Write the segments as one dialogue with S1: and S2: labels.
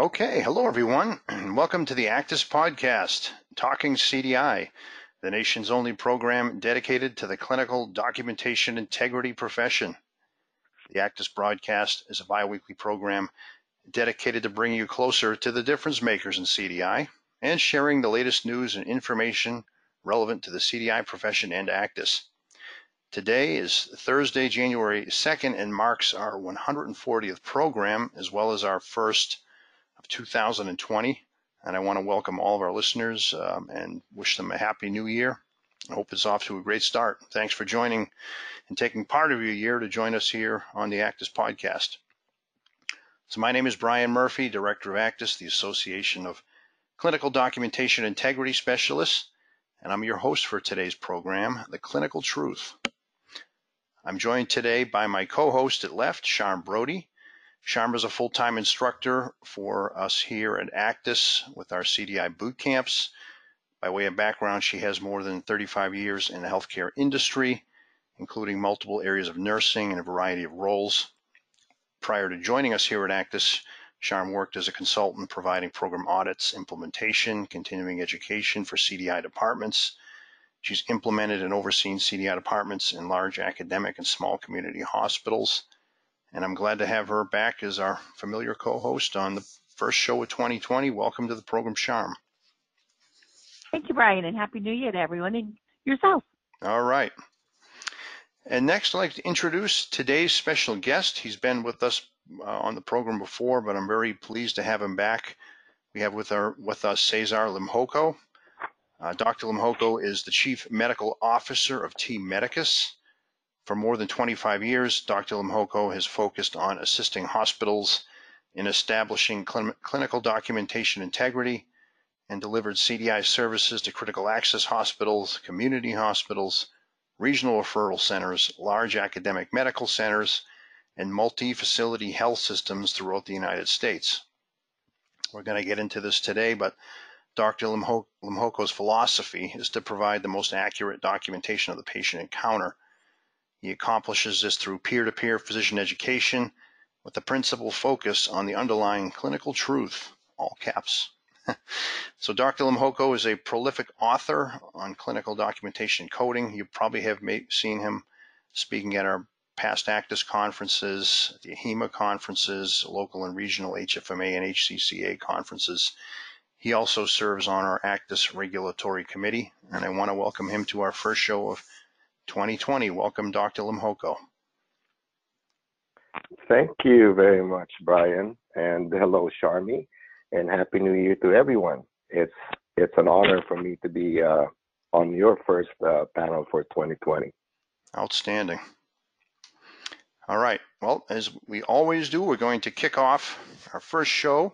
S1: Okay, hello everyone, and welcome to the ACDIS Podcast, Talking CDI, the nation's only program dedicated to the clinical documentation integrity profession. The ACDIS broadcast is a biweekly program dedicated to bringing you closer to the difference makers in CDI and sharing the latest news and information relevant to the CDI profession and ACDIS. Today is Thursday, January 2nd, and marks our 140th program, as well as our first 2020. And I want to welcome all of our listeners um, and wish them a happy new year. I hope it's off to a great start. Thanks for joining and taking part of your year to join us here on the ACDIS podcast. So, my name is Brian Murphy, Director of ACDIS, the Association of Clinical Documentation Integrity Specialists, and I'm your host for today's program, The Clinical Truth. I'm joined today by my co host at left, Sharme Brodie. Sharme is a full-time instructor for us here at ACDIS with our CDI boot camps. By way of background, she has more than 35 years in the healthcare industry, including multiple areas of nursing and a variety of roles. Prior to joining us here at ACDIS, Sharme worked as a consultant providing program audits, implementation, continuing education for CDI departments. She's implemented and overseen CDI departments in large academic and small community hospitals and I'm glad to have her back as our familiar co-host on the first show of 2020. Welcome to the program, Sharme.
S2: Thank you, Brian, and Happy New Year to everyone and yourself.
S1: All right. And next, I'd like to introduce today's special guest. He's been with us uh, on the program before, but I'm very pleased to have him back. We have with, our, with us Cesar Limjoco. Uh, Dr. Limjoco is the Chief Medical Officer of T Medicus. For more than 25 years, Dr. Limjoco has focused on assisting hospitals in establishing cl- clinical documentation integrity and delivered CDI services to critical access hospitals, community hospitals, regional referral centers, large academic medical centers, and multi facility health systems throughout the United States. We're going to get into this today, but Dr. Limjoco's philosophy is to provide the most accurate documentation of the patient encounter he accomplishes this through peer to peer physician education with the principal focus on the underlying clinical truth, all caps. so, Dr. Limjoco is a prolific author on clinical documentation coding. You probably have seen him speaking at our past ACDIS conferences, the AHIMA conferences, local and regional HFMA and HCCA conferences. He also serves on our ACDIS Regulatory Committee, and I want to welcome him to our first show of 2020. Welcome, Dr. Limjoco.
S3: Thank you very much, Brian, and hello, Sharme, and happy New Year to everyone. It's it's an honor for me to be uh, on your first uh, panel for 2020.
S1: Outstanding. All right. Well, as we always do, we're going to kick off our first show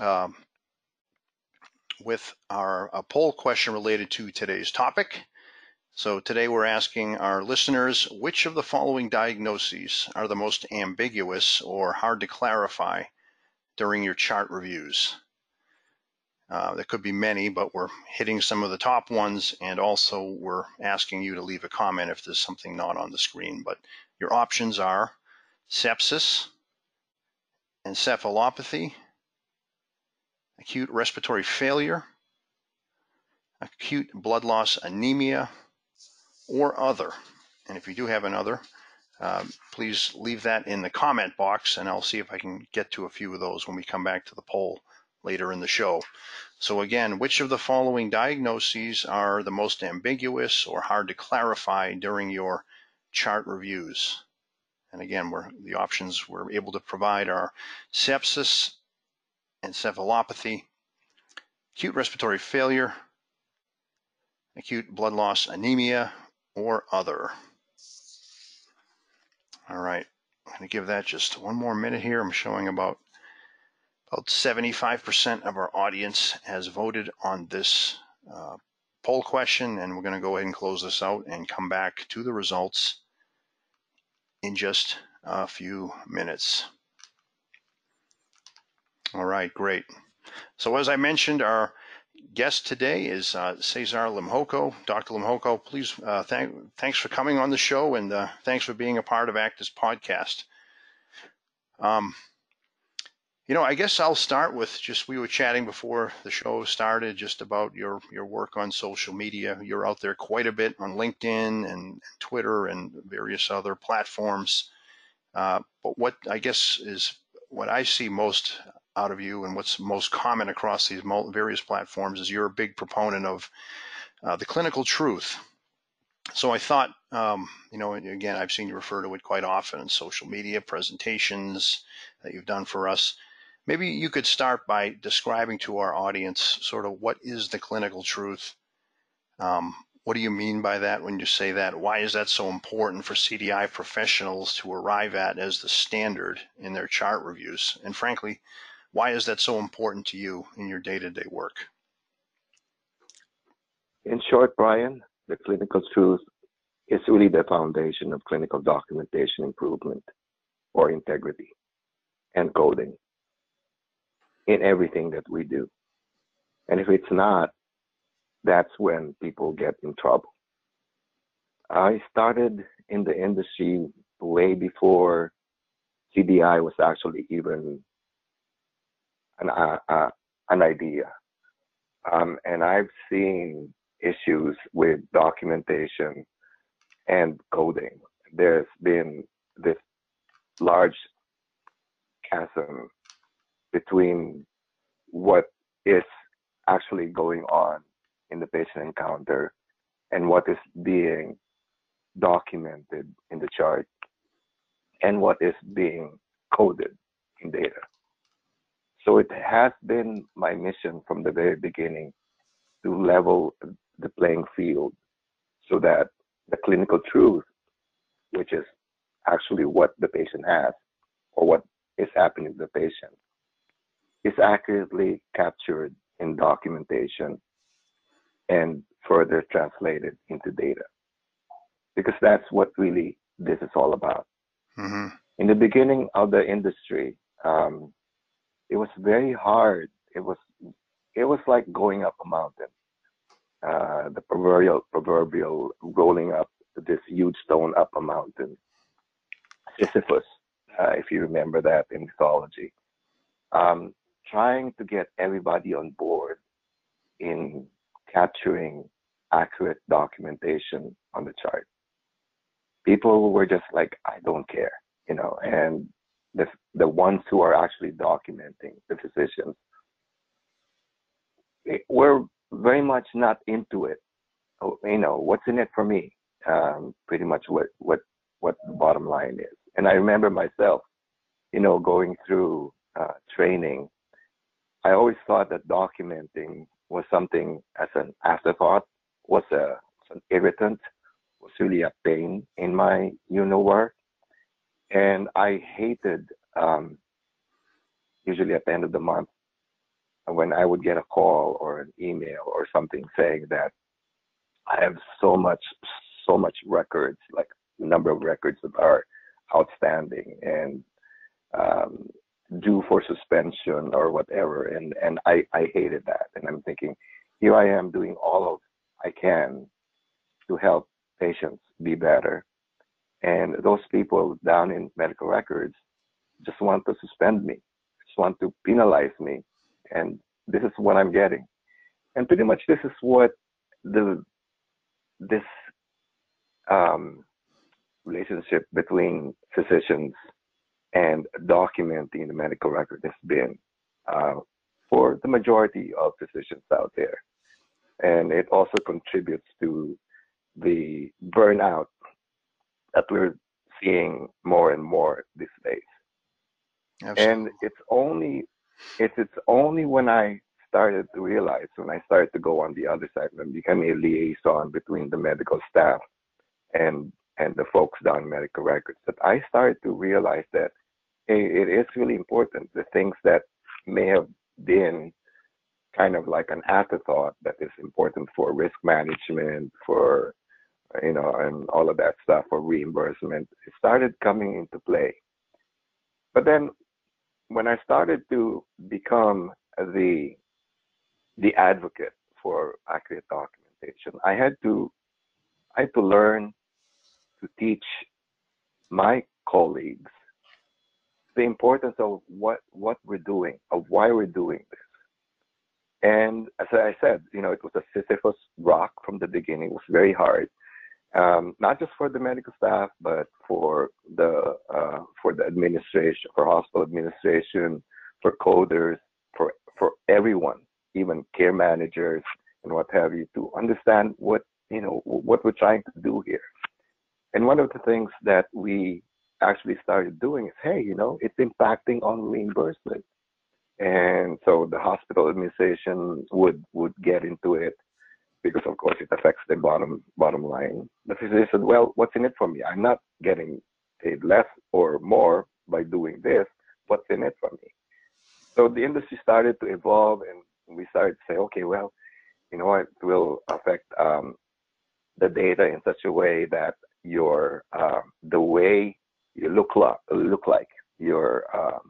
S1: uh, with our a poll question related to today's topic. So today we're asking our listeners which of the following diagnoses are the most ambiguous or hard to clarify during your chart reviews. Uh, there could be many, but we're hitting some of the top ones, and also we're asking you to leave a comment if there's something not on the screen. But your options are sepsis, encephalopathy, acute respiratory failure, acute blood loss anemia, or other. And if you do have another, uh, please leave that in the comment box and I'll see if I can get to a few of those when we come back to the poll later in the show. So again, which of the following diagnoses are the most ambiguous or hard to clarify during your chart reviews? And again, the options we're able to provide are sepsis, encephalopathy, acute respiratory failure, acute blood loss anemia, or other. All right, I'm going to give that just one more minute here. I'm showing about about 75% of our audience has voted on this uh, poll question, and we're going to go ahead and close this out and come back to the results in just a few minutes. All right, great. So as I mentioned, our guest today is uh, Cesar Limjoco. Dr. Limjoco, please uh, thank, thanks for coming on the show and uh, thanks for being a part of ACDIS podcast. Um, You know, I guess I'll start with just we were chatting before the show started just about your your work on social media. You're out there quite a bit on LinkedIn and Twitter and various other platforms. Uh, but what I guess is what I see most out of you and what's most common across these various platforms is you're a big proponent of uh, the clinical truth. So I thought, um, you know, again, I've seen you refer to it quite often in social media presentations that you've done for us. Maybe you could start by describing to our audience sort of what is the clinical truth. Um, what do you mean by that when you say that? Why is that so important for CDI professionals to arrive at as the standard in their chart reviews? And frankly, why is that so important to you in your day to day work?
S3: In short, Brian, the clinical truth is really the foundation of clinical documentation improvement or integrity and coding in everything that we do. And if it's not, that's when people get in trouble. I started in the industry way before CDI was actually even an, uh, uh, an idea. Um, and I've seen issues with documentation and coding. There's been this large chasm between what is actually going on in the patient encounter and what is being documented in the chart and what is being coded in data. So it has been my mission from the very beginning to level the playing field so that the clinical truth, which is actually what the patient has or what is happening to the patient, is accurately captured in documentation and further translated into data. Because that's what really this is all about. Mm-hmm. In the beginning of the industry, um, it was very hard. It was it was like going up a mountain uh, the proverbial proverbial rolling up this huge stone up a mountain. Sisyphus, uh, if you remember that in mythology, um, trying to get everybody on board in capturing accurate documentation on the chart. People were just like, I don't care, you know, and the the ones who are actually documenting the physicians we're very much not into it. Oh, you know, what's in it for me? Um, pretty much what what what the bottom line is. And I remember myself, you know, going through uh, training. I always thought that documenting was something as an afterthought, was a an irritant, was really a pain in my you know work, and I hated. Um, usually at the end of the month, when I would get a call or an email or something saying that I have so much, so much records, like number of records that are outstanding and um, due for suspension or whatever. And and I I hated that. And I'm thinking, here I am doing all of I can to help patients be better. And those people down in medical records just want to suspend me, just want to penalize me and this is what I'm getting. And pretty much this is what the this um, relationship between physicians and documenting the medical record has been uh, for the majority of physicians out there. And it also contributes to the burnout that we're seeing more and more these days. Absolutely. And it's only it's it's only when I started to realize, when I started to go on the other side and become a liaison between the medical staff and and the folks down medical records, that I started to realize that hey, it is really important. The things that may have been kind of like an afterthought that is important for risk management, for you know, and all of that stuff for reimbursement, started coming into play. But then when I started to become the the advocate for accurate documentation, I had to I had to learn to teach my colleagues the importance of what what we're doing, of why we're doing this. And as I said, you know, it was a Sisyphus rock from the beginning. It was very hard, um, not just for the medical staff, but for the uh, for the administration, for hospital administration, for coders, for for everyone, even care managers and what have you, to understand what you know what we're trying to do here. And one of the things that we actually started doing is, hey, you know, it's impacting on reimbursement. And so the hospital administration would would get into it because of course it affects the bottom bottom line. The physician said, well, what's in it for me? I'm not getting paid less or more by doing this. What's in it for me? So the industry started to evolve and we started to say, okay, well, you know what, it will affect um, the data in such a way that your uh, the way you look like look like your um,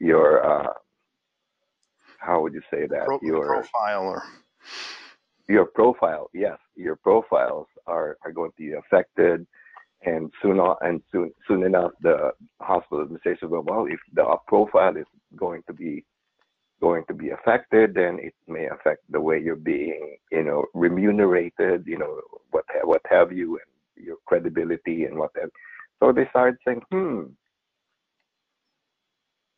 S3: your uh, how would you say that
S1: Pro-
S3: your
S1: profile or
S3: your profile yes your profiles are are going to be affected. And soon on, and soon soon enough the hospital administration will go, well if the profile is going to be going to be affected then it may affect the way you're being you know remunerated you know what what have you and your credibility and what have so they started saying hmm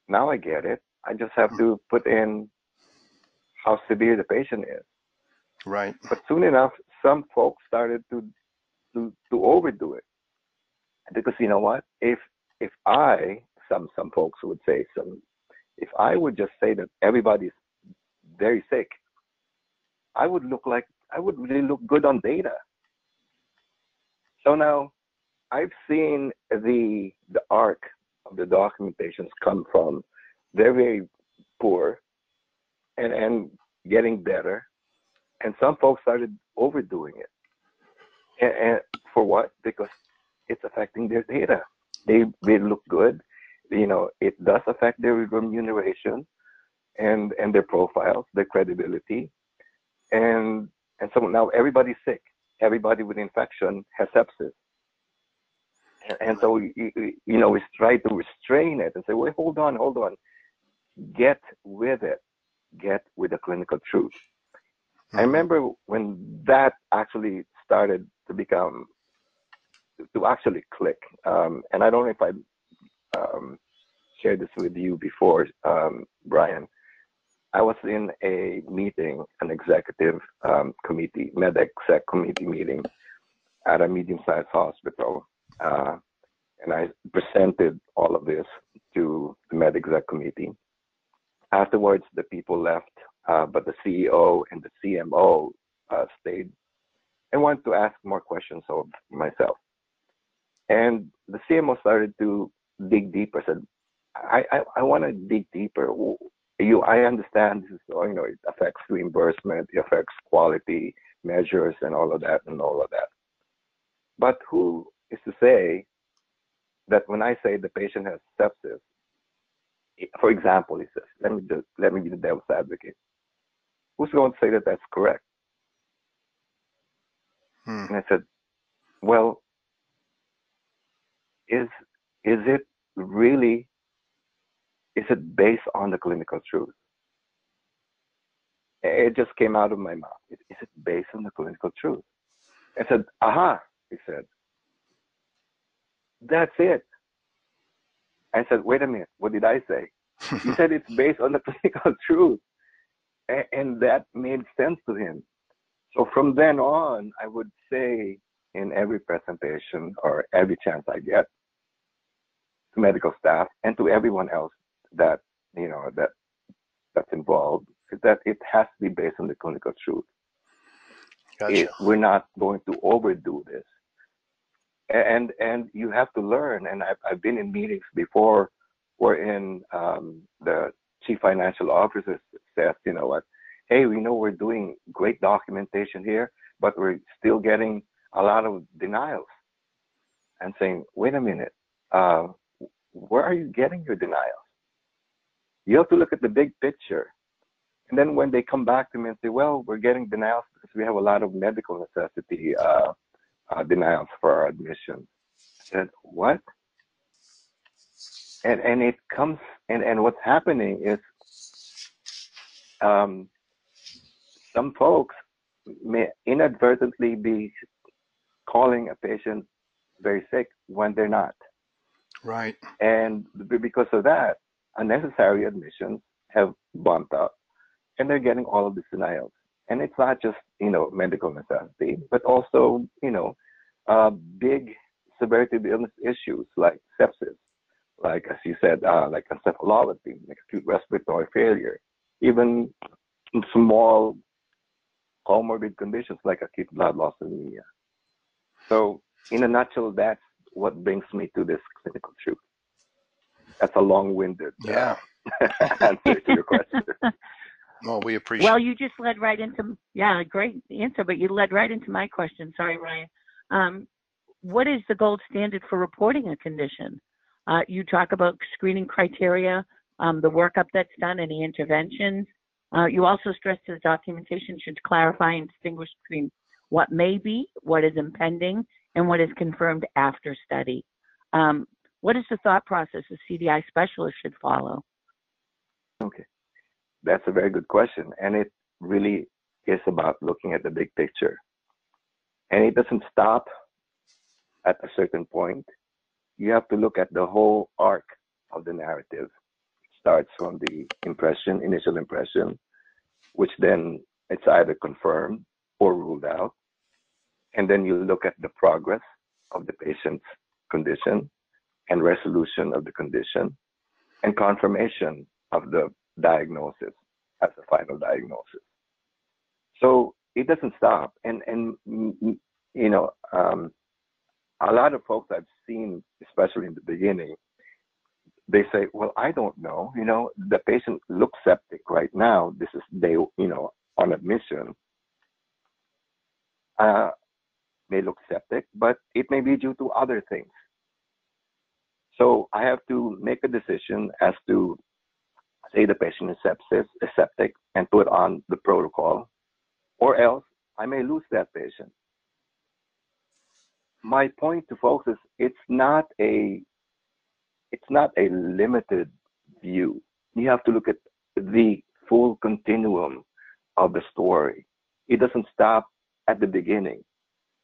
S3: now i get it. I just have to put in how severe the patient is
S1: right.
S3: But soon enough some folks started to to to overdo it. Because you know what? If if i some some folks would say some if I would just say that everybody's very sick, I would look like I would really look good on data. So now I've seen the the arc of the documentations come from very very poor and and getting better, and some folks started overdoing it. And, and for what? Because it's affecting their data. They they look good you know, it does affect their remuneration and and their profiles, their credibility, and and so now everybody's sick. Everybody with infection has sepsis, and, so you, you know we try to restrain it and say, wait, hold on, hold on, get with it, get with the clinical truth. Mm-hmm. I remember when that actually started to become to actually click, um, and I don't know if I um, shared this with you before, um, Brian. I was in a meeting, an executive um, committee, med exec committee meeting at a medium-sized hospital, uh, and I presented all of this to the med exec committee. Afterwards, the people left, uh, but the CEO and the CMO uh, stayed and wanted to ask more questions of myself. And the CMO started to dig deeper. Said, I, I, I want to dig deeper. You, I understand this is, you know, it affects reimbursement, it affects quality measures and all of that and all of that. But who is to say that when I say the patient has sepsis, for example, he says, let me just, let me be the devil's advocate. Who's going to say that that's correct? Hmm. And I said, well, is is it really is it based on the clinical truth? It just came out of my mouth. Is it based on the clinical truth? I said, aha, he said. That's it. I said, wait a minute, what did I say? he said it's based on the clinical truth. And that made sense to him. So from then on, I would say in every presentation or every chance I get to medical staff and to everyone else that you know that that's involved is that it has to be based on the clinical truth. Gotcha. It, we're not going to overdo this, and and you have to learn. And I've I've been in meetings before, wherein um, the chief financial officer says, you know what, hey, we know we're doing great documentation here, but we're still getting a lot of denials. And saying, wait a minute, uh, where are you getting your denials? You have to look at the big picture. And then when they come back to me and say, well, we're getting denials because we have a lot of medical necessity uh, uh, denials for our admission. I said, what? And and it comes and and what's happening is um, some folks may inadvertently be calling a patient very sick when they're not.
S1: Right.
S3: And because of that, unnecessary admissions have bumped up and they're getting all of these denials. And it's not just, you know, medical necessity, but also, you know, uh, big severity of illness issues like sepsis, like, as you said, uh, like encephalopathy, like acute respiratory failure, even small comorbid conditions like acute blood loss anemia. So, in a nutshell, that's what brings me to this clinical truth. That's a long-winded uh,
S1: Yeah.
S3: answer to your question.
S1: Well, we appreciate.
S2: Well, you just led right into yeah, great answer, but you led right into my question. Sorry, Brian. Um, what is the gold standard for reporting a condition? Uh, you talk about screening criteria, um, the workup that's done, any interventions. Uh, you also stress that the documentation should clarify and distinguish between what may be, what is impending, and what is confirmed after study. Um, what is the thought process a CDI specialist should follow?
S3: Okay. That's a very good question. And it really is about looking at the big picture. And it doesn't stop at a certain point. You have to look at the whole arc of the narrative. It starts from the impression, initial impression, which then it's either confirmed or ruled out. And then you look at the progress of the patient's condition and resolution of the condition and confirmation of the diagnosis as a final diagnosis. So it doesn't stop. And, and you know, um, a lot of folks I've seen, especially in the beginning, they say, well, I don't know. You know, the patient looks septic right now. This is they, you know, on admission. Uh, may look septic, but it may be due to other things. So I have to make a decision as to say the patient is sepsis, is septic, and put on the protocol, or else I may lose that patient. My point to folks is it's not a it's not a limited view. You have to look at the full continuum of the story. It doesn't stop at the beginning.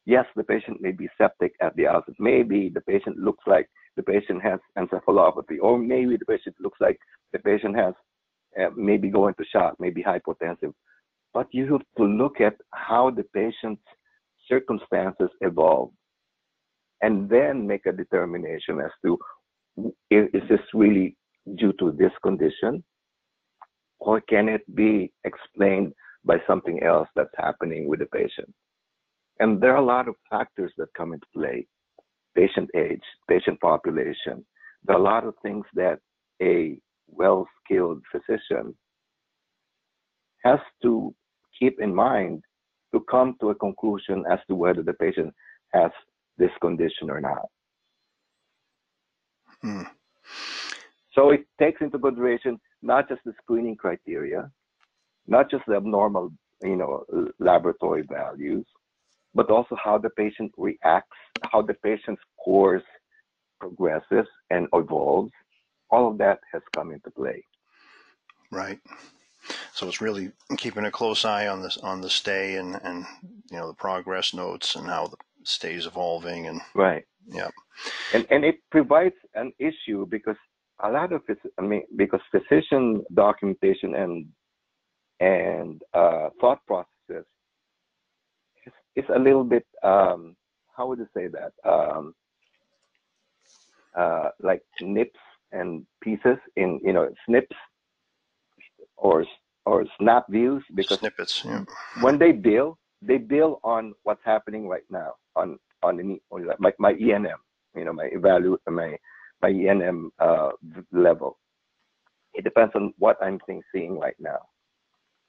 S3: Yes, the patient may be septic at the outset. Maybe the patient looks like the patient has encephalopathy, or maybe the patient looks like the patient has uh, maybe going to shock, maybe hypotensive. But you have to look at how the patient's circumstances evolve and then make a determination as to is, is this really due to this condition or can it be explained by something else that's happening with the patient? And there are a lot of factors that come into play patient age, patient population. There are a lot of things that a well skilled physician has to keep in mind to come to a conclusion as to whether the patient has this condition or not.
S1: Hmm.
S3: So it takes into consideration not just the screening criteria, not just the abnormal, you know, laboratory values, but also how the patient reacts, how the patient's course progresses and evolves. All of that has come into play.
S1: Right. So it's really keeping a close eye on this on the stay and and you know the progress notes and how the stay is evolving and
S3: Right.
S1: yeah
S3: And and it provides an issue because a lot of it, I mean, because physician documentation and and uh, thought processes is, is a little bit um, how would you say that um, uh, like nips and pieces in you know snips or or snap views because
S1: snippets. Yeah.
S3: when they bill, they bill on what's happening right now on on the- like my ENM, you know, my evaluate my my ENM uh, level. It depends on what I'm seeing, seeing right now.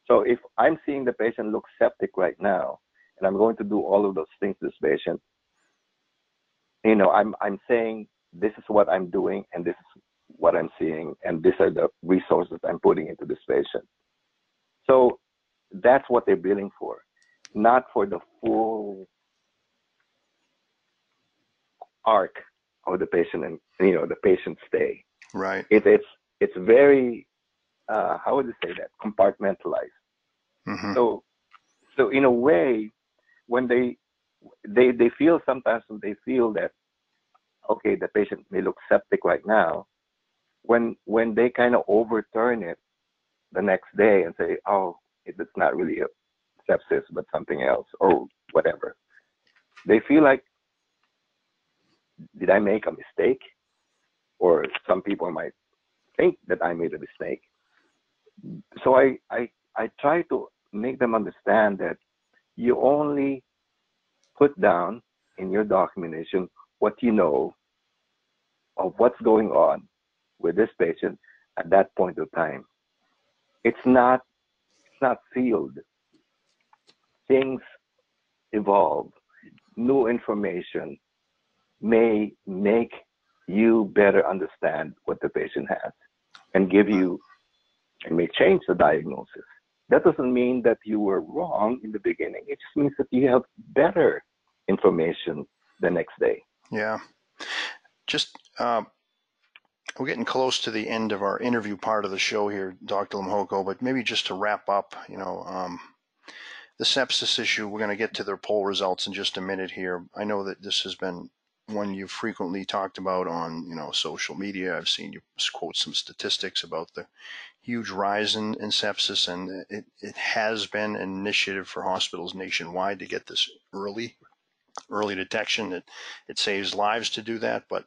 S3: So if I'm seeing the patient look septic right now, and I'm going to do all of those things to this patient, you know, I'm I'm saying this is what I'm doing, and this is what I'm seeing, and these are the resources I'm putting into this patient. So that's what they're billing for, not for the full arc of the patient and you know the patient stay.
S1: Right.
S3: It, it's it's very uh, how would you say that compartmentalized.
S1: Mm-hmm.
S3: So so in a way, when they they they feel sometimes they feel that okay the patient may look septic right now when when they kind of overturn it the next day and say oh it's not really a sepsis but something else or whatever they feel like did i make a mistake or some people might think that i made a mistake so i i i try to make them understand that you only put down in your documentation what you know of what's going on with this patient at that point of time. It's not it's not sealed. Things evolve. New information may make you better understand what the patient has and give you and may change the diagnosis. That doesn't mean that you were wrong in the beginning. It just means that you have better information the next day.
S1: Yeah. Just, uh, we're getting close to the end of our interview part of the show here, Dr. Limjoco, but maybe just to wrap up, you know, um, the sepsis issue, we're going to get to their poll results in just a minute here. I know that this has been one you've frequently talked about on, you know, social media. I've seen you quote some statistics about the huge rise in, in sepsis, and it, it has been an initiative for hospitals nationwide to get this early, early detection. It it saves lives to do that, but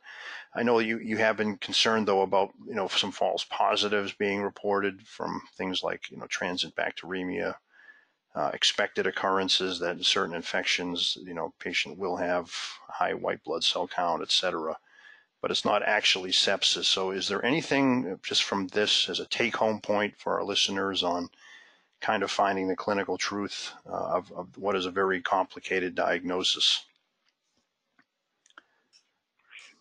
S1: I know you you have been concerned though about you know some false positives being reported from things like you know transient bacteremia, uh, expected occurrences that certain infections, you know, patient will have high white blood cell count, et cetera but it's not actually sepsis. So, is there anything just from this as a take home point for our listeners on kind of finding the clinical truth uh, of, of, what is a very complicated diagnosis?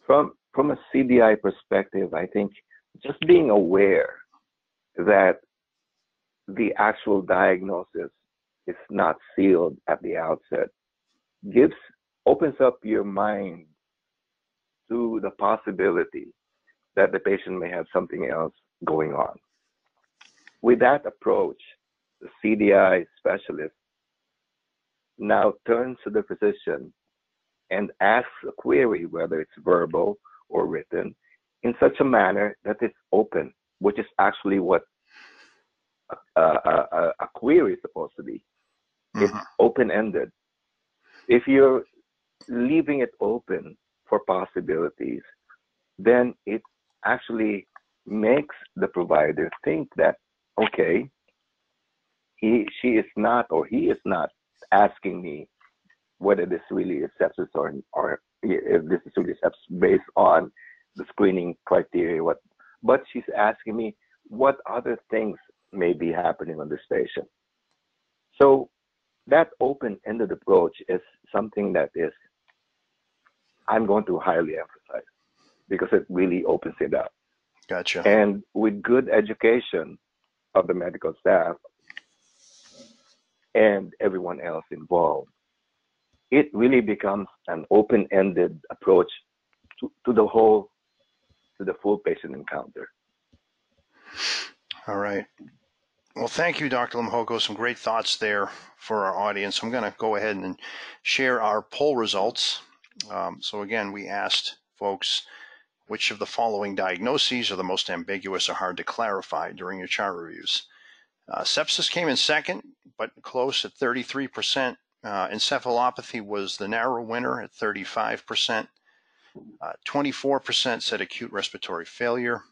S3: From, from a CDI perspective, I think just being aware that the actual diagnosis is not sealed at the outset gives opens up your mind to the possibility that the patient may have something else going on. With that approach, the CDI specialist now turns to the physician and asks a query, whether it's verbal or written, in such a manner that it's open, which is actually what a, a, a query is supposed to be. Mm-hmm. It's open ended. If you're leaving it open for possibilities, then it actually makes the provider think that, okay, he, she is not or he is not asking me whether this really is sepsis or, or if this is really sepsis based on the screening criteria. What, but she's asking me what other things may be happening on this patient. So that open-ended approach is something that is I'm going to highly emphasize because it really opens it up.
S1: Gotcha.
S3: And with good education of the medical staff and everyone else involved, it really becomes an open-ended approach to, to the whole, to the full patient encounter.
S1: All right. Well, thank you, Dr. Limjoco. Some great thoughts there for our audience. I'm going to go ahead and share our poll results um, so again, we asked folks which of the following diagnoses are the most ambiguous or hard to clarify during your chart reviews. Uh, sepsis came in second, but close at 33%. Uh, encephalopathy was the narrow winner at 35%. Uh, 24% said acute respiratory failure.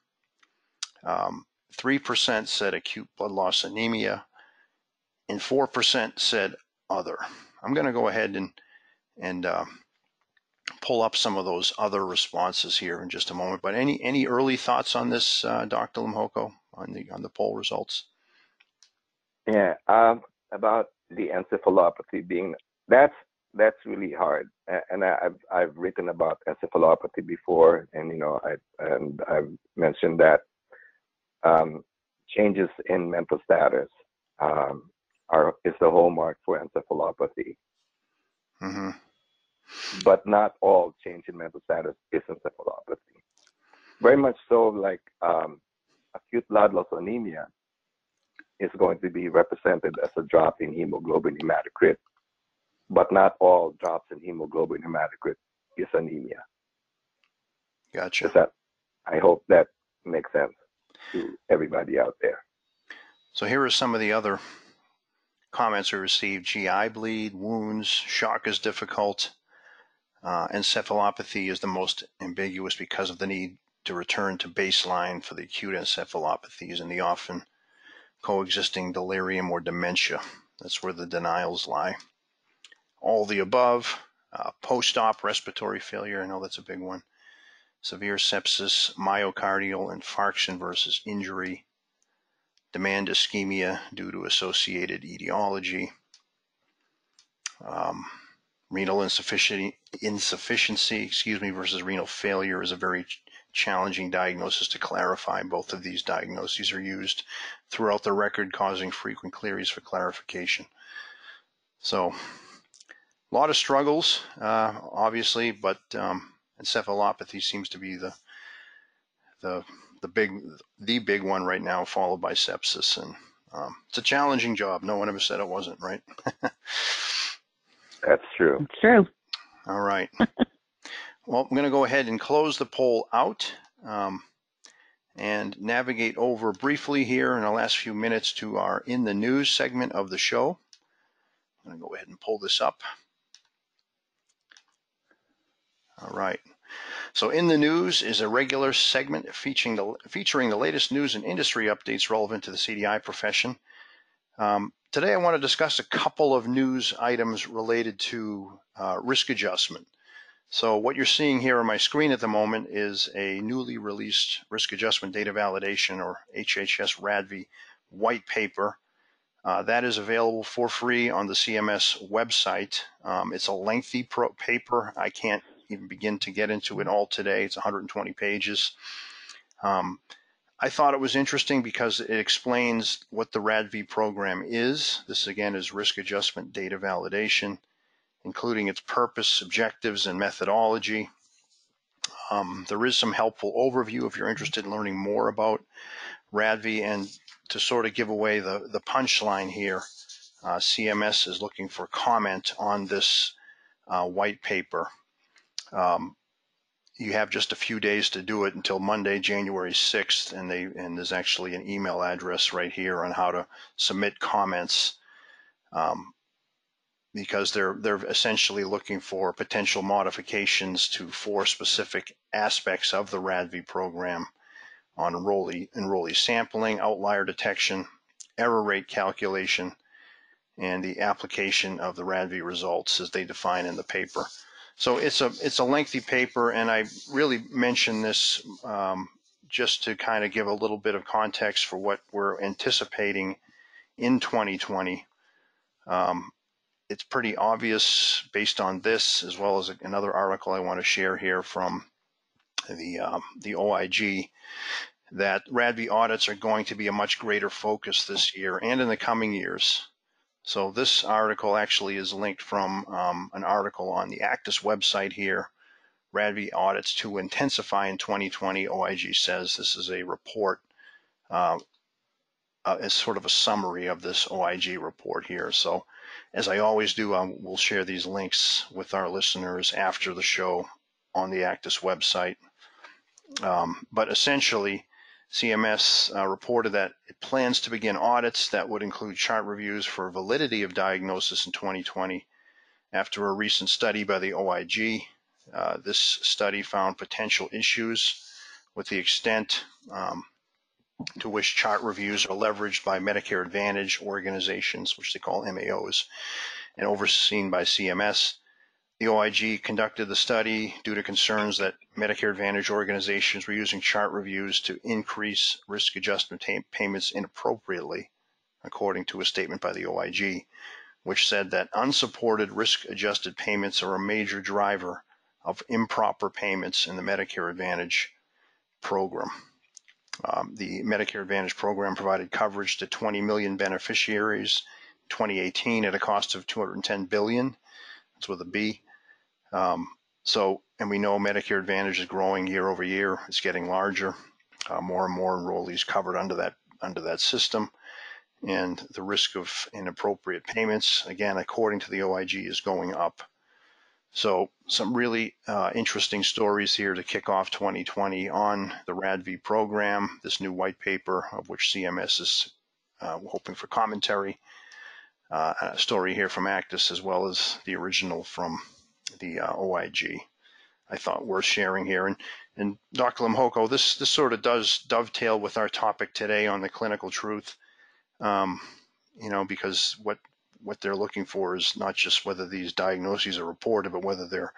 S1: Um, 3% said acute blood loss anemia. And 4% said other. I'm going to go ahead and, and uh, pull up some of those other responses here in just a moment. But any any early thoughts on this, uh, Dr. Limjoco, on the on the poll results?
S3: Yeah, um, about the encephalopathy being that's that's really hard, and I, have I've written about encephalopathy before, and you know I and I've mentioned that um, changes in mental status um, are is the hallmark for encephalopathy. Mm-hmm but not all change in mental status is encephalopathy. very much so like um, acute blood loss anemia is going to be represented as a drop in hemoglobin hematocrit, but not all drops in hemoglobin hematocrit is anemia.
S1: Gotcha.
S3: That, I hope that makes sense to everybody out there.
S1: So here are some of the other comments we received. GI bleed, wounds, shock is difficult. Uh, encephalopathy is the most ambiguous because of the need to return to baseline for the acute encephalopathies and the often coexisting delirium or dementia. That's where the denials lie. All the above, uh, post op respiratory failure, I know that's a big one. Severe sepsis, myocardial infarction versus injury, demand ischemia due to associated etiology, um, renal insufficiency, insufficiency, excuse me, versus renal failure is a very challenging diagnosis to clarify. Both of these diagnoses are used throughout the record, causing frequent queries for clarification. So, a lot of struggles, uh, obviously, but um, encephalopathy seems to be the the the big the big one right now, followed by sepsis, and um, it's a challenging job. No one ever said it wasn't, right?
S3: That's true.
S2: It's true.
S1: All right. well, I'm going to go ahead and close the poll out um, and navigate over briefly here in the last few minutes to our in the news segment of the show. I'm going to go ahead and pull this up. All right. So, in the news is a regular segment featuring the featuring the latest news and industry updates relevant to the CDI profession. Um, today, I want to discuss a couple of news items related to uh, risk adjustment. So, what you're seeing here on my screen at the moment is a newly released risk adjustment data validation or HHS RADV white paper. Uh, that is available for free on the CMS website. Um, it's a lengthy paper. I can't even begin to get into it all today. It's 120 pages. Um, I thought it was interesting because it explains what the RADV program is. This again is risk adjustment data validation, including its purpose, objectives, and methodology. Um, there is some helpful overview if you're interested in learning more about RADV and to sort of give away the, the punchline here. Uh, CMS is looking for comment on this uh, white paper. Um, you have just a few days to do it until Monday, January 6th, and they and there's actually an email address right here on how to submit comments. Um, because they're they're essentially looking for potential modifications to four specific aspects of the RADV program on enrollee enrollee sampling, outlier detection, error rate calculation, and the application of the RADV results as they define in the paper. So it's a it's a lengthy paper, and I really mention this um, just to kind of give a little bit of context for what we're anticipating in 2020. Um, it's pretty obvious based on this, as well as another article I want to share here from the um, the OIG, that RADV audits are going to be a much greater focus this year and in the coming years. So this article actually is linked from um, an article on the ACDIS website here. RADV audits to intensify in 2020. OIG says this is a report uh, uh, as sort of a summary of this OIG report here. So as I always do, I will share these links with our listeners after the show on the ACDIS website. Um, but essentially, CMS uh, reported that it plans to begin audits that would include chart reviews for validity of diagnosis in 2020 after a recent study by the OIG. Uh, this study found potential issues with the extent um, to which chart reviews are leveraged by Medicare Advantage organizations, which they call MAOs, and overseen by CMS. The OIG conducted the study due to concerns that Medicare Advantage organizations were using chart reviews to increase risk adjustment payments inappropriately, according to a statement by the OIG, which said that unsupported risk adjusted payments are a major driver of improper payments in the Medicare Advantage program. Um, the Medicare Advantage program provided coverage to 20 million beneficiaries in 2018 at a cost of 210 billion. That's with a B. Um, so, and we know Medicare Advantage is growing year over year. It's getting larger. Uh, more and more enrollees covered under that under that system, and the risk of inappropriate payments, again, according to the OIG, is going up. So, some really uh, interesting stories here to kick off 2020 on the RADV program, this new white paper of which CMS is uh, hoping for commentary. Uh, a story here from ACDIS as well as the original from the uh, OIG. I thought worth sharing here. And, and Dr. Limjoco, this, this sort of does dovetail with our topic today on the clinical truth, um, you know, because what what they're looking for is not just whether these diagnoses are reported, but whether they're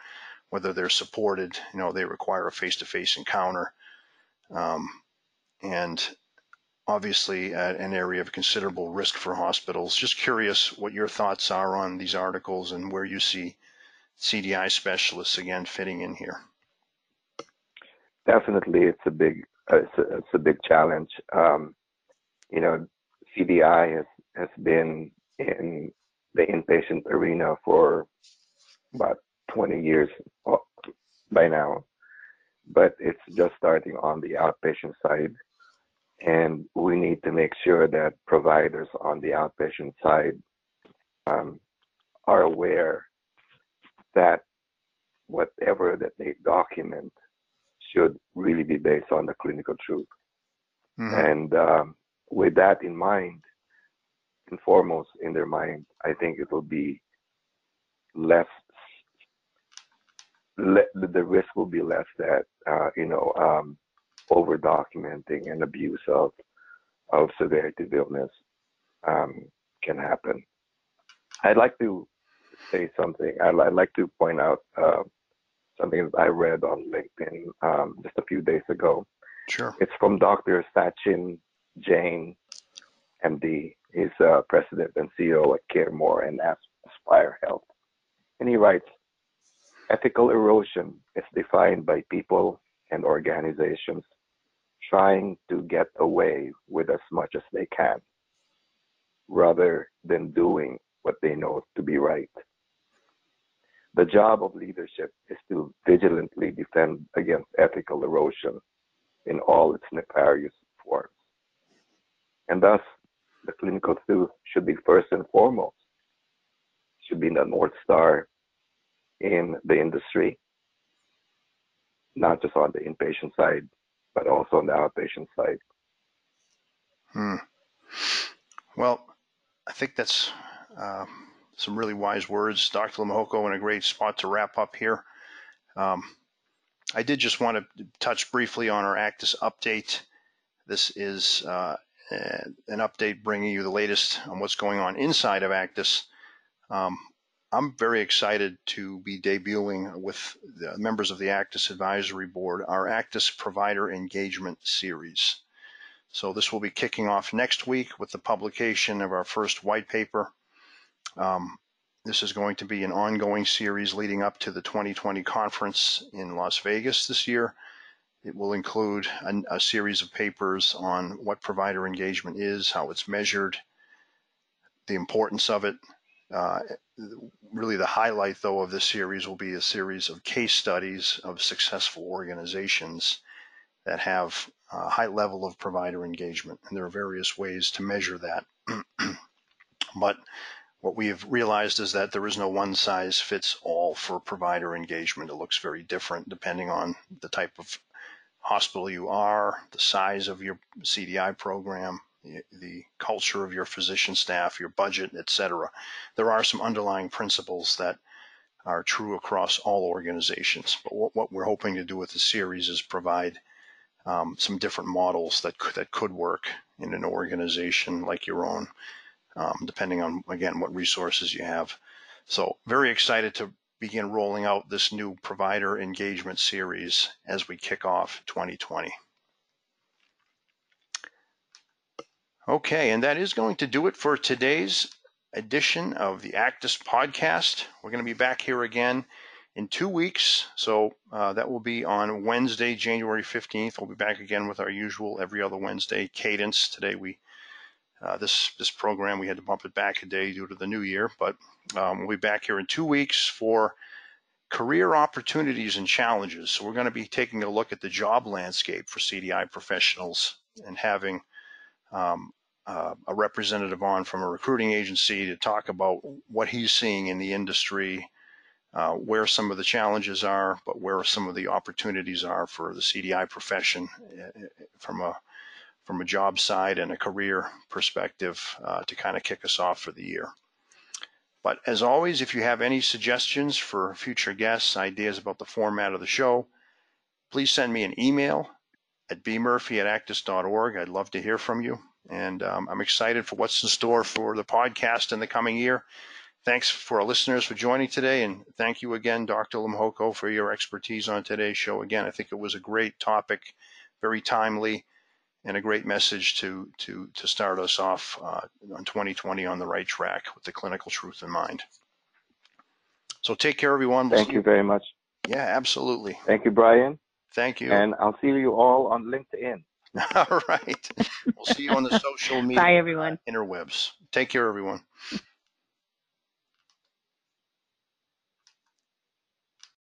S1: whether they're supported. You know, they require a face-to-face encounter, um, and obviously an area of considerable risk for hospitals. Just curious what your thoughts are on these articles and where you see CDI specialists again fitting in here?
S3: Definitely, it's a big it's a, it's a big challenge. Um, you know, CDI has has been in the inpatient arena for about 20 years by now, but it's just starting on the outpatient side. And we need to make sure that providers on the outpatient side um, are aware that whatever that they document should really be based on the clinical truth. Mm-hmm. And um, with that in mind, and foremost in their mind, I think it will be less. Le- the risk will be less that uh, you know um, over documenting and abuse of of severity of illness um, can happen. I'd like to say something. I'd, I'd like to point out uh, something that I read on LinkedIn um, just a few days ago.
S1: Sure.
S3: It's from Dr. Sachin Jain, MD. He's uh, president and CEO at CareMore and Aspire Health. And he writes, ethical erosion is defined by people and organizations trying to get away with as much as they can rather than doing what they know to be right. The job of leadership is to vigilantly defend against ethical erosion in all its nefarious forms. And thus, the clinical truth should be first and foremost, should be the North Star in the industry, not just on the inpatient side, but also on the outpatient side.
S1: Hmm. Well, I think that's uh, some really wise words. Dr. Limjoco in a great spot to wrap up here. Um, I did just want to touch briefly on our ACDIS update. This is uh, an update bringing you the latest on what's going on inside of ACDIS. Um, I'm very excited to be debuting with the members of the ACDIS Advisory Board our ACDIS Provider Engagement Series. So this will be kicking off next week with the publication of our first white paper um, this is going to be an ongoing series leading up to the 2020 conference in Las Vegas this year. It will include a, a series of papers on what provider engagement is, how it's measured, the importance of it. Uh, really, the highlight, though, of this series will be a series of case studies of successful organizations that have a high level of provider engagement. And there are various ways to measure that. but what we have realized is that there is no one size fits all for provider engagement. It looks very different depending on the type of hospital you are, the size of your CDI program, the, the culture of your physician staff, your budget, etc. There are some underlying principles that are true across all organizations. But what, what we're hoping to do with the series is provide um, some different models that that could work in an organization like your own um, depending on, again, what resources you have. So very excited to begin rolling out this new provider engagement series as we kick off 2020. Okay, and that is going to do it for today's edition of the ACDIS podcast. We're going to be back here again in two weeks. So uh, that will be on Wednesday, January 15th. We'll be back again with our usual every other Wednesday cadence. Today we uh, this this program we had to bump it back a day due to the new year, but um, we'll be back here in two weeks for career opportunities and challenges. So we're going to be taking a look at the job landscape for CDI professionals and having um, uh, a representative on from a recruiting agency to talk about what he's seeing in the industry, uh, where some of the challenges are, but where some of the opportunities are for the CDI profession uh, from a from a job side and a career perspective uh, to kind of kick us off for the year. But as always, if you have any suggestions for future guests, ideas about the format of the show, please send me an email at bmurphy at acdis.org. I'd love to hear from you. And um, I'm excited for what's in store for the podcast in the coming year. Thanks for our listeners for joining today. And thank you again, Dr. Limjoco, for your expertise on today's show. Again, I think it was a great topic, very timely, and a great message to, to, to start us off uh, on 2020 on the right track with the clinical truth in mind. So take care, everyone.
S3: Thank you very much.
S1: Yeah, absolutely.
S3: Thank you, Brian.
S1: Thank you.
S3: And I'll see you all on LinkedIn.
S1: All right. We'll see you on the social media
S2: Bye, everyone.
S1: interwebs. Take care, everyone.